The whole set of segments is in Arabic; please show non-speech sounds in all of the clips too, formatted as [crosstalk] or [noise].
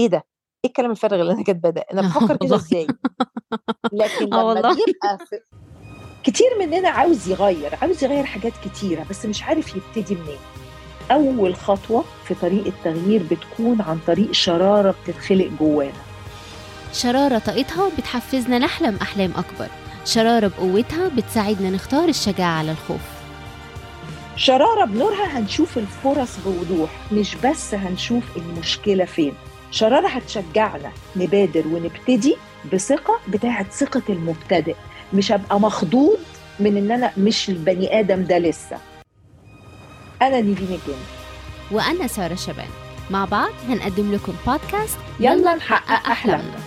إيه ده؟ إيه الكلام الفارغ اللي أنا كاتباه ده؟ أنا بفكر كده [laughs] إزاي؟ لكن آه لما والله. بيبقى في كتير مننا عاوز يغير عاوز يغير حاجات كتيرة بس مش عارف يبتدي منين. أول خطوة في طريق التغيير بتكون عن طريق شرارة بتتخلق جوانا. شرارة طاقتها بتحفزنا نحلم أحلام أكبر. شرارة بقوتها بتساعدنا نختار الشجاعة على الخوف. شرارة بنورها هنشوف الفرص بوضوح مش بس هنشوف المشكلة فين. شرارة هتشجعنا نبادر ونبتدي بثقة بتاعت ثقة المبتدئ. مش هبقى مخضوض من إن أنا مش البني آدم ده لسه. أنا نيفين الجن وأنا سارة شبان. مع بعض هنقدم لكم بودكاست يلا نحقق أحلامنا.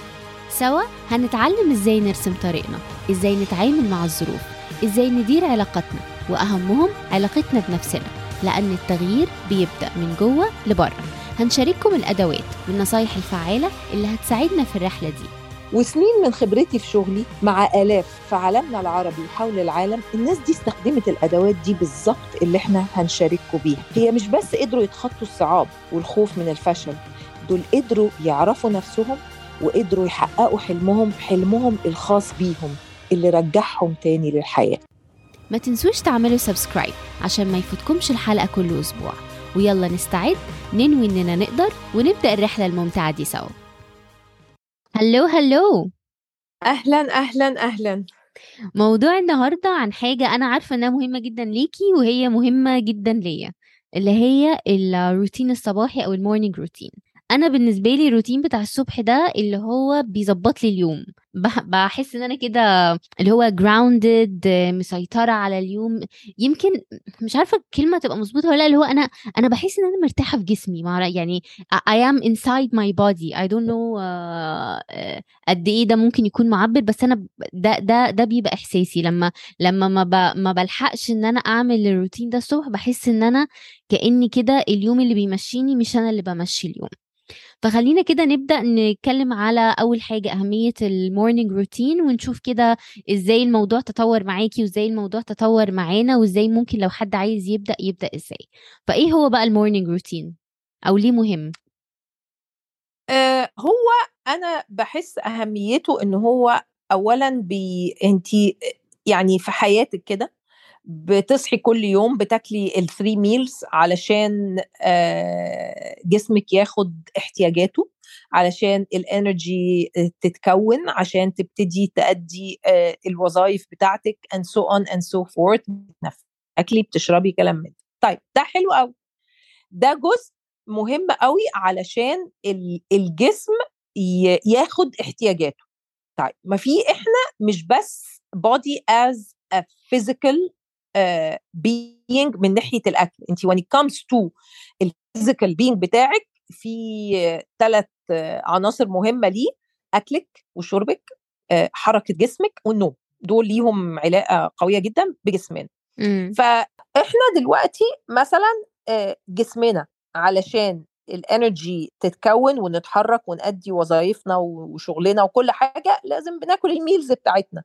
سوا هنتعلم إزاي نرسم طريقنا إزاي نتعامل مع الظروف إزاي ندير علاقاتنا وأهمهم علاقتنا بنفسنا لأن التغيير بيبدأ من جوه لبره. هنشارككم الأدوات والنصايح الفعالة اللي هتساعدنا في الرحلة دي. وسنين من خبرتي في شغلي مع آلاف في عالمنا العربي وحول العالم الناس دي استخدمت الأدوات دي بالظبط اللي إحنا هنشارككم بيها. هي مش بس قدروا يتخطوا الصعاب والخوف من الفشل دول قدروا يعرفوا نفسهم وقدروا يحققوا حلمهم حلمهم الخاص بيهم اللي رجعهم تاني للحياة. ما تنسوش تعملوا subscribe عشان ما يفوتكمش الحلقة كل أسبوع. ويلا نستعد ننوي إننا نقدر ونبدأ الرحلة الممتعة دي سوا. Hello hello. أهلا أهلا أهلا. موضوع النهارده عن حاجة أنا عارفة إنها مهمة جدا ليكي وهي مهمة جدا ليا اللي هي الروتين الصباحي أو ال morning routine أنا بالنسبة لي الروتين بتاع الصبح ده اللي هو بيظبط لي اليوم. بح- بحس إن أنا كده اللي هو grounded مسيطرة على اليوم. يمكن مش عارفة الكلمة تبقى مظبوطة ولا لأ اللي هو أنا أنا بحس إن أنا مرتاحة في جسمي. مع يعني I am inside my body. I don't know آه، آه، قد إيه ده ممكن يكون معبر بس أنا ب- ده ده ده بيبقى إحساسي. لما لما ما. ما بلحقش إن أنا أعمل الروتين ده الصبح بحس إن أنا كأني كده اليوم اللي بيمشيني مش أنا اللي بمشي اليوم. فخلينا كده نبدأ نتكلم على أول حاجة أهمية ال morning routine ونشوف كده إزاي الموضوع تطور معاكي وإزاي الموضوع تطور معانا وإزاي ممكن لو حد عايز يبدأ يبدأ إزاي. فإيه هو بقى ال morning routine أو ليه مهم؟ آه هو أنا بحس أهميته إن هو أولا بي أنت يعني في حياتك كده بتصحي كل يوم بتاكلي ال three meals علشان آه، جسمك ياخد احتياجاته علشان الانرجي تتكون عشان تبتدي تأدي آه، الوظائف بتاعتك and so on and so forth. اكلي بتشربي كلام من. طيب ده حلو قوي ده جزء مهم قوي علشان ال- الجسم ياخد احتياجاته. طيب ما في إحنا مش بس body as a physical uh, being من ناحية الأكل. انت when it comes to ال physical being بتاعك في ثلاث عناصر مهمة ليه أكلك وشربك آه، حركة جسمك والنوم. دول ليهم علاقة قوية جدا بجسمنا. إمم. فإحنا دلوقتي مثلا آه، جسمنا علشان ال energy تتكون ونتحرك ونأدي وظائفنا وشغلنا وكل حاجة لازم بناكل ال meals بتاعتنا.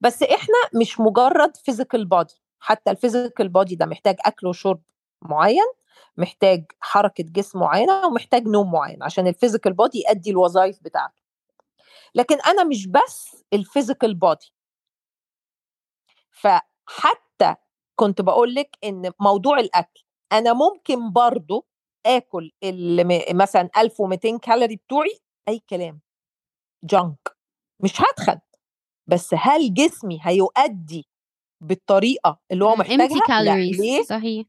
بس إحنا مش مجرد physical body حتى ال physical body ده محتاج أكل وشرب معين محتاج حركة جسم معينة ومحتاج نوم معين عشان ال physical body يؤدي الوظائف بتاعته. لكن أنا مش بس ال physical body فحتى كنت بقول لك إن موضوع الأكل أنا ممكن برضو آكل مثلا 1200 كالوري بتوعي أي كلام. junk مش هتخن. بس هل جسمي هيؤدي بالطريقة اللي هو empty محتاجها لا ليه؟ صحيح.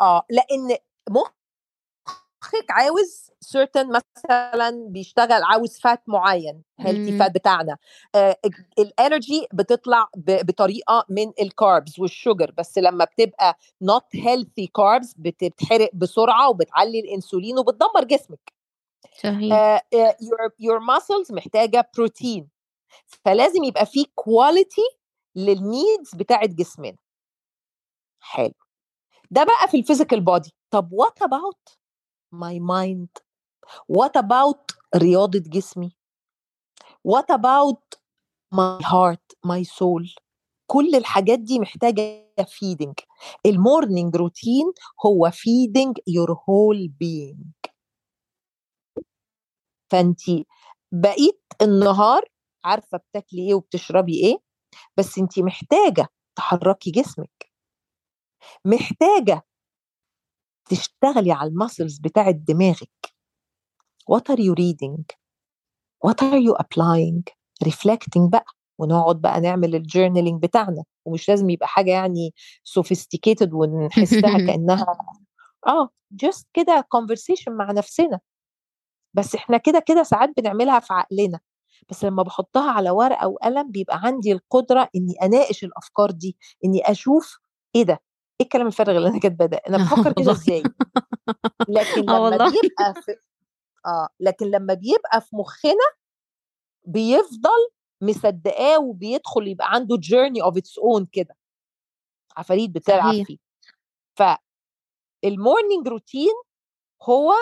آه لأن مخك عاوز certain مثلا بيشتغل عاوز fat معين healthy. fat بتاعنا. آه ال energy بتطلع بطريقة من ال carbs وال sugar بس لما بتبقى not healthy carbs بتتحرق بسرعة وبتعلي الإنسولين وبتدمر جسمك. صحيح. آه آه your your muscles محتاجة بروتين فلازم يبقى في quality لل needs بتاعت جسمنا. حلو. ده بقى في ال physical body طب what about my mind what about رياضة جسمي؟ what about my heart my soul كل الحاجات دي محتاجة feeding. ال morning routine هو feeding your whole being. فانت بقيت النهار عارفة بتاكلي إيه وبتشربي إيه؟ بس انت محتاجة تحركي جسمك. محتاجة تشتغلي على المسلز بتاعت دماغك. What are you reading? What are you applying? Reflecting بقى ونقعد بقى نعمل الجورنالينج بتاعنا ومش لازم يبقى حاجة يعني sophisticated ونحسها [laughs] كأنها آه just كده conversation مع نفسنا. بس إحنا كده كده ساعات بنعملها في عقلنا. بس لما بحطها على ورقة وقلم بيبقى عندي القدرة إني أناقش الأفكار دي إني أشوف إيه ده؟ إيه الكلام الفارغ اللي أنا كاتباه ده؟ أنا [laughs] بفكر كده إزاي؟ لكن آه لما والله. بيبقى في آه لكن لما بيبقى في مخنا بيفضل مصدقاه وبيدخل يبقى عنده journey of its own كده. عفاريت بتلعب فيه. فال morning routine هو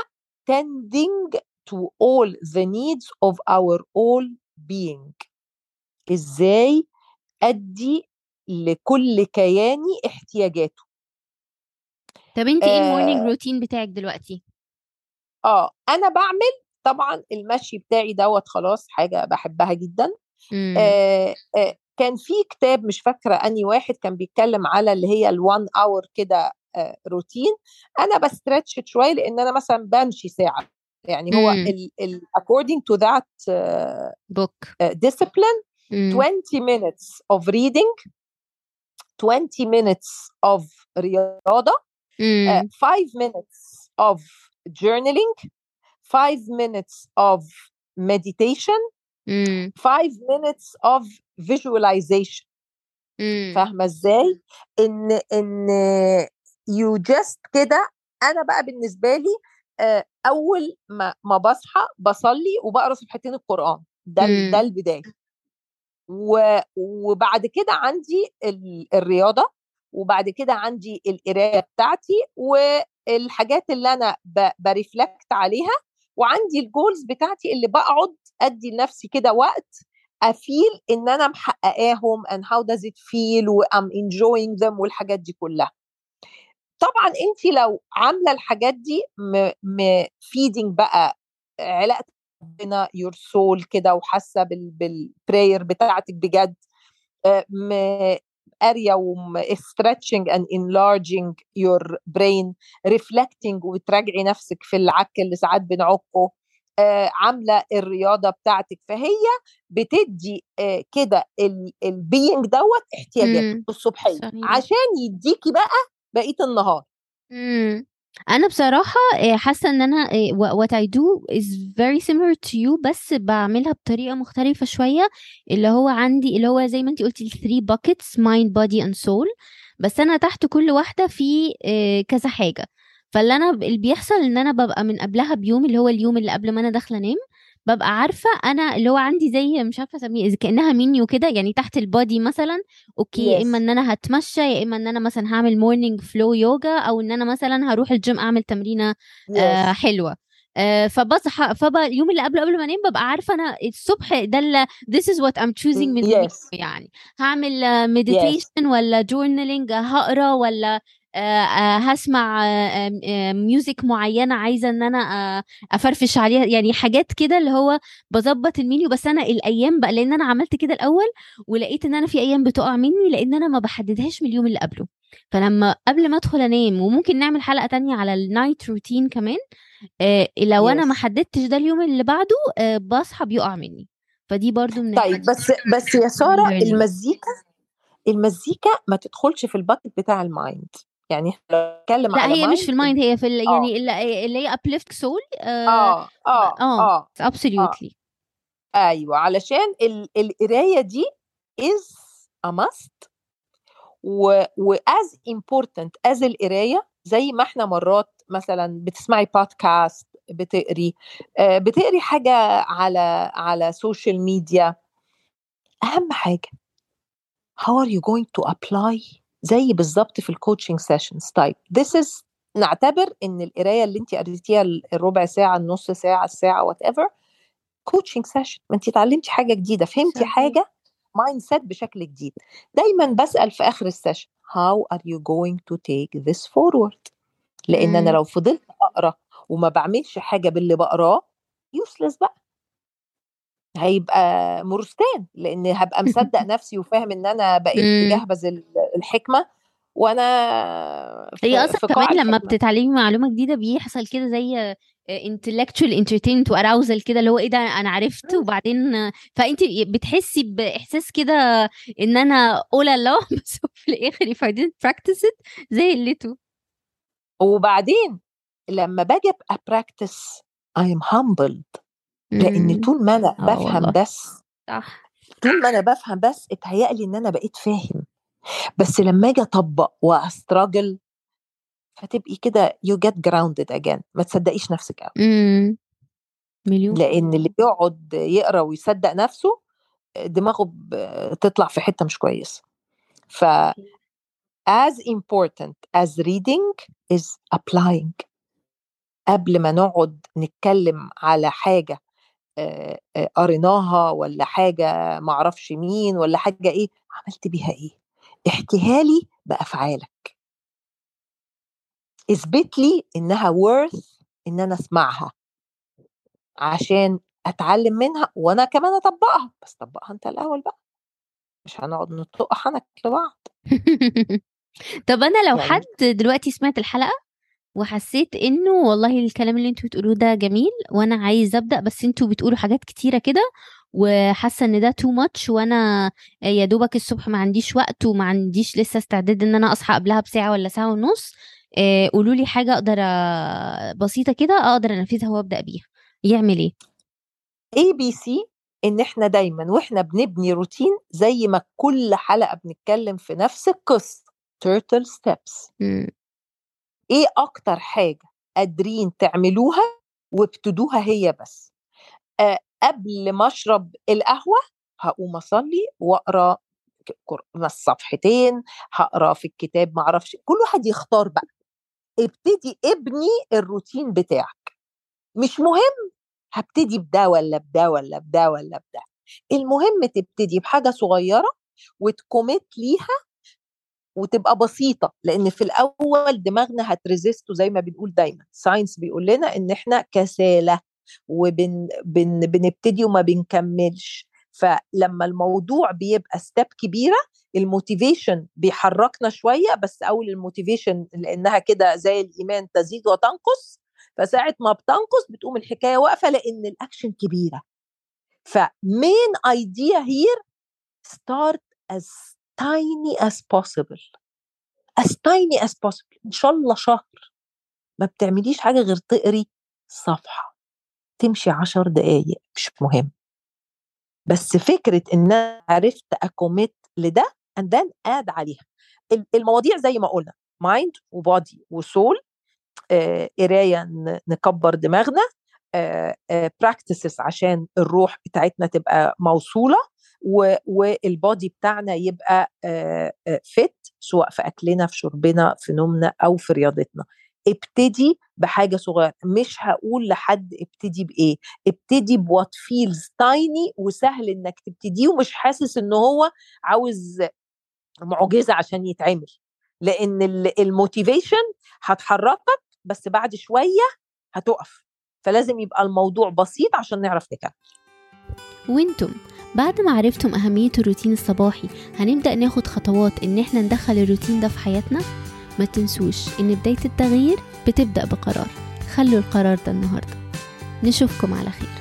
tending to all the needs of our all being. إزاي أدي لكل كياني احتياجاته. طب انت إيه المورنينج آه, روتين بتاعك دلوقتي؟ آه أنا بعمل طبعا المشي بتاعي دوت خلاص حاجة بحبها جدا. امم. آه آه كان في كتاب مش فاكرة اني واحد كان بيتكلم على اللي هي ال one hour كده آه روتين أنا ب stretch شوية لأن أنا مثلا بمشي ساعة. يعني هو امم ال ال according to that uh, بوك uh, discipline امم 20 minutes of reading 20 minutes of رياضة uh, امم 5 minutes of journaling 5 minutes of meditation امم 5 minutes of visualization امم فاهمة ازاي ان ان you just كده انا بقى بالنسبة لي آه، أول ما ما بصحى بصلي وبقرأ صفحتين القرآن. ده ال- ده البداية. و- وبعد كده عندي ال- الرياضة وبعد كده عندي القراية بتاعتي والحاجات اللي أنا ب- ب reflect عليها وعندي ال goals بتاعتي اللي بقعد أدي لنفسي كده وقت أ feel إن أنا محققاهم and how does it feel و I'm enjoying them والحاجات دي كلها. طبعا انت لو عاملة الحاجات دي feeding بقى علاقتك بربنا your soul كده وحاسة بال بال prayer بتاعتك بجد قاريه stretching and enlarging your brain reflecting وتراجعي نفسك في العك اللي ساعات بنعكه عاملة الرياضة بتاعتك فهي بتدي كده البينج دوت احتياجاته امم. الصبحية عشان يديكي بقى بقية النهار. امم. أنا بصراحة آه، حاسة إن أنا آه، wha- what I do is very similar to you بس بعملها بطريقة مختلفة شوية. اللي هو عندي اللي هو زي ما انتي قلتي ال three buckets mind body and soul. بس أنا تحت كل واحدة في آه، كذا حاجة. فاللي أنا اللي بيحصل إن أنا ببقى من قبلها بيوم اللي هو اليوم اللي قبل ما أنا داخلة أنام. ببقى عارفة أنا اللي هو عندي زي مش عارفة اسميه إذا كأنها منيو كده يعني تحت ال body مثلا okay يا إما إن أنا هتمشى يا إما إن أنا مثلا هعمل morning flow يوجا أو إن أنا مثلا هروح الجيم أعمل تمرينة آه حلوة. آه فبصحى فبقى اليوم اللي قبله قبل ما أنام ببقى عارفة أنا الصبح ده اللي this is what I'm choosing من yes يعني. هعمل آه yes meditation ولا journaling هقرأ ولا آه آه هسمع music معينة عايزة إن أنا آه أفرفش عليها يعني حاجات كده اللي هو بظبط المنيو. بس أنا الأيام بقى لأن أنا عملت كده الأول ولقيت إن أنا في أيام بتقع مني لأن أنا ما بحددهاش من اليوم اللي قبله. فلما قبل ما أدخل أنام وممكن نعمل حلقة تانية على ال night routine كمان آه لو أنا ما حددتش ده اليوم اللي بعده آه بصحى بيقع مني. فدي برضو من طيب بس بس يا سارة المزيكا المزيكا ما تدخلش في ال bucket بتاع ال mind يعني بنتكلم لأ هي مش في mind ال mind هي في آه. يعني اللي هي uplift soul آه آه آه آه آه absolutely. أيوه علشان ال- القراية دي is a must و و as important as القراية زي ما إحنا مرات مثلا بتسمعي بودكاست بتقري آه، بتقري حاجة على على social media أهم حاجة how are you going to apply زي بالظبط في ال coaching sessions طيب this is نعتبر إن القراية اللي انت قريتيها الربع ساعة النص ساعة الساعة whatever coaching session ما انت اتعلمتي حاجة جديدة فهمتي حاجة mindset بشكل جديد. دايما بسأل في آخر ال session how are you going to take this forward لأن أنا لو فضلت أقرأ وما بعملش حاجة باللي بقراه يوسلس بقى. هيبقى مرستان لأن هبقى [laughs] مصدق نفسي وفاهم إن أنا بقيت إمم. جهبذ ال- الحكمة وأنا هي قاع كمان لمّا بتتعلمي معلومة جديدة بيحصل كده زي intellectual entertainment وarousal كده اللي هو إيه ده أنا عرفت مم. وبعدين فأنتِ بتحسي بإحساس كده أنا oh là là بس في الآخر if I didn't practice it زي قلته. وبعدين لما باجي أبقى براكتس I am humbled لإن إمم. طول ما أنا آه بفهم. بس صح. طول ما أنا بفهم بس اتهيألي إن أنا بقيت فاهم بس لما آجي أطبق واستراجل فتبقي كده you get grounded again ما تصدقيش نفسك قوي إمم. مليون لإن اللي. بيقعد يقرا ويصدق نفسه دماغه بتطلع في حتة مش كويسه ف as important as reading is applying قبل ما نقعد نتكلم على حاجة قريناها ولا حاجة معرفش مين ولا حاجة إيه عملت بيها إيه؟ احكيها لي بأفعالك. اثبت لي إنها worth إن أنا أسمعها. عشان أتعلم منها وأنا كمان أطبقها. بس طبقها أنت الأول بقى. مش هنقعد نطلق حنك لبعض. [laughs] طب أنا لو يعني حد دلوقتي سمعت الحلقة وحسيت إنه والله الكلام اللي أنتم بتقولوه ده جميل وأنا عايز أبدأ بس أنتم بتقولوا حاجات كتيرة كده وحاسة إن ده too much وأنا يا دوبك الصبح ما عنديش وقت وما عنديش لسه استعداد إن أنا أصحى قبلها بساعة ولا ساعة ونص آآ قولوا لي حاجة أقدر أ بسيطة كده أقدر أنفذها وأبدأ بيها، يعمل إيه؟ ABC إن إحنا دايما وإحنا بنبني روتين زي ما كل حلقة بنتكلم في نفس القصة steps إمم. إيه أكتر حاجة قادرين تعملوها وابتدوها هي بس؟ آه قبل ما أشرب القهوة هقوم أصلي وأقرأ ك- قر- صفحتين هقرأ في الكتاب معرفش كل واحد يختار بقى. ابتدي ابني الروتين بتاعك. مش مهم هبتدي بده ولا بده ولا بده ولا بده. المهم تبتدي بحاجة صغيرة وت commit ليها وتبقى بسيطة لأن في الأول دماغنا هت resist زي ما بنقول دايما. science بيقول لنا إن إحنا كسالة وبن بن وما بنكملش. فلما الموضوع بيبقى step كبيرة ال motivation بيحركنا شوية بس أول ال motivation لأنها كده زي الإيمان تزيد وتنقص. فساعة ما بتنقص بتقوم الحكاية واقفة لأن الاكشن كبيرة. ف main idea here start as tiny as possible. As tiny as possible. إن شاء الله شهر. ما بتعمليش حاجة غير تقري صفحة. تمشي عشر دقايق. مش مهم. بس فكرة إن أنا عرفت أ commit لده and then add عليها. ال- المواضيع زي ما قلنا. mind و body و soul قراية نكبر دماغنا. practices عشان الروح بتاعتنا تبقى موصولة. وال body بتاعنا يبقى fit سواء في أكلنا في شربنا في نومنا أو في رياضتنا. ابتدي بحاجة صغيرة مش هقول لحد ابتدي بإيه. ابتدي ب what feels tiny وسهل إنك تبتديه ومش حاسس إن هو عاوز معجزة عشان يتعمل. لأن الموتيفيشن هتحركك بس بعد شوية هتقف. فلازم يبقى الموضوع بسيط عشان نعرف نكمل. وأنتم؟ بعد ما عرفتم أهمية الروتين الصباحي هنبدأ ناخد خطوات إن إحنا ندخل الروتين ده في حياتنا؟ ما تنسوش إن بداية التغيير بتبدأ بقرار. خلوا القرار ده النهاردة. نشوفكم على خير.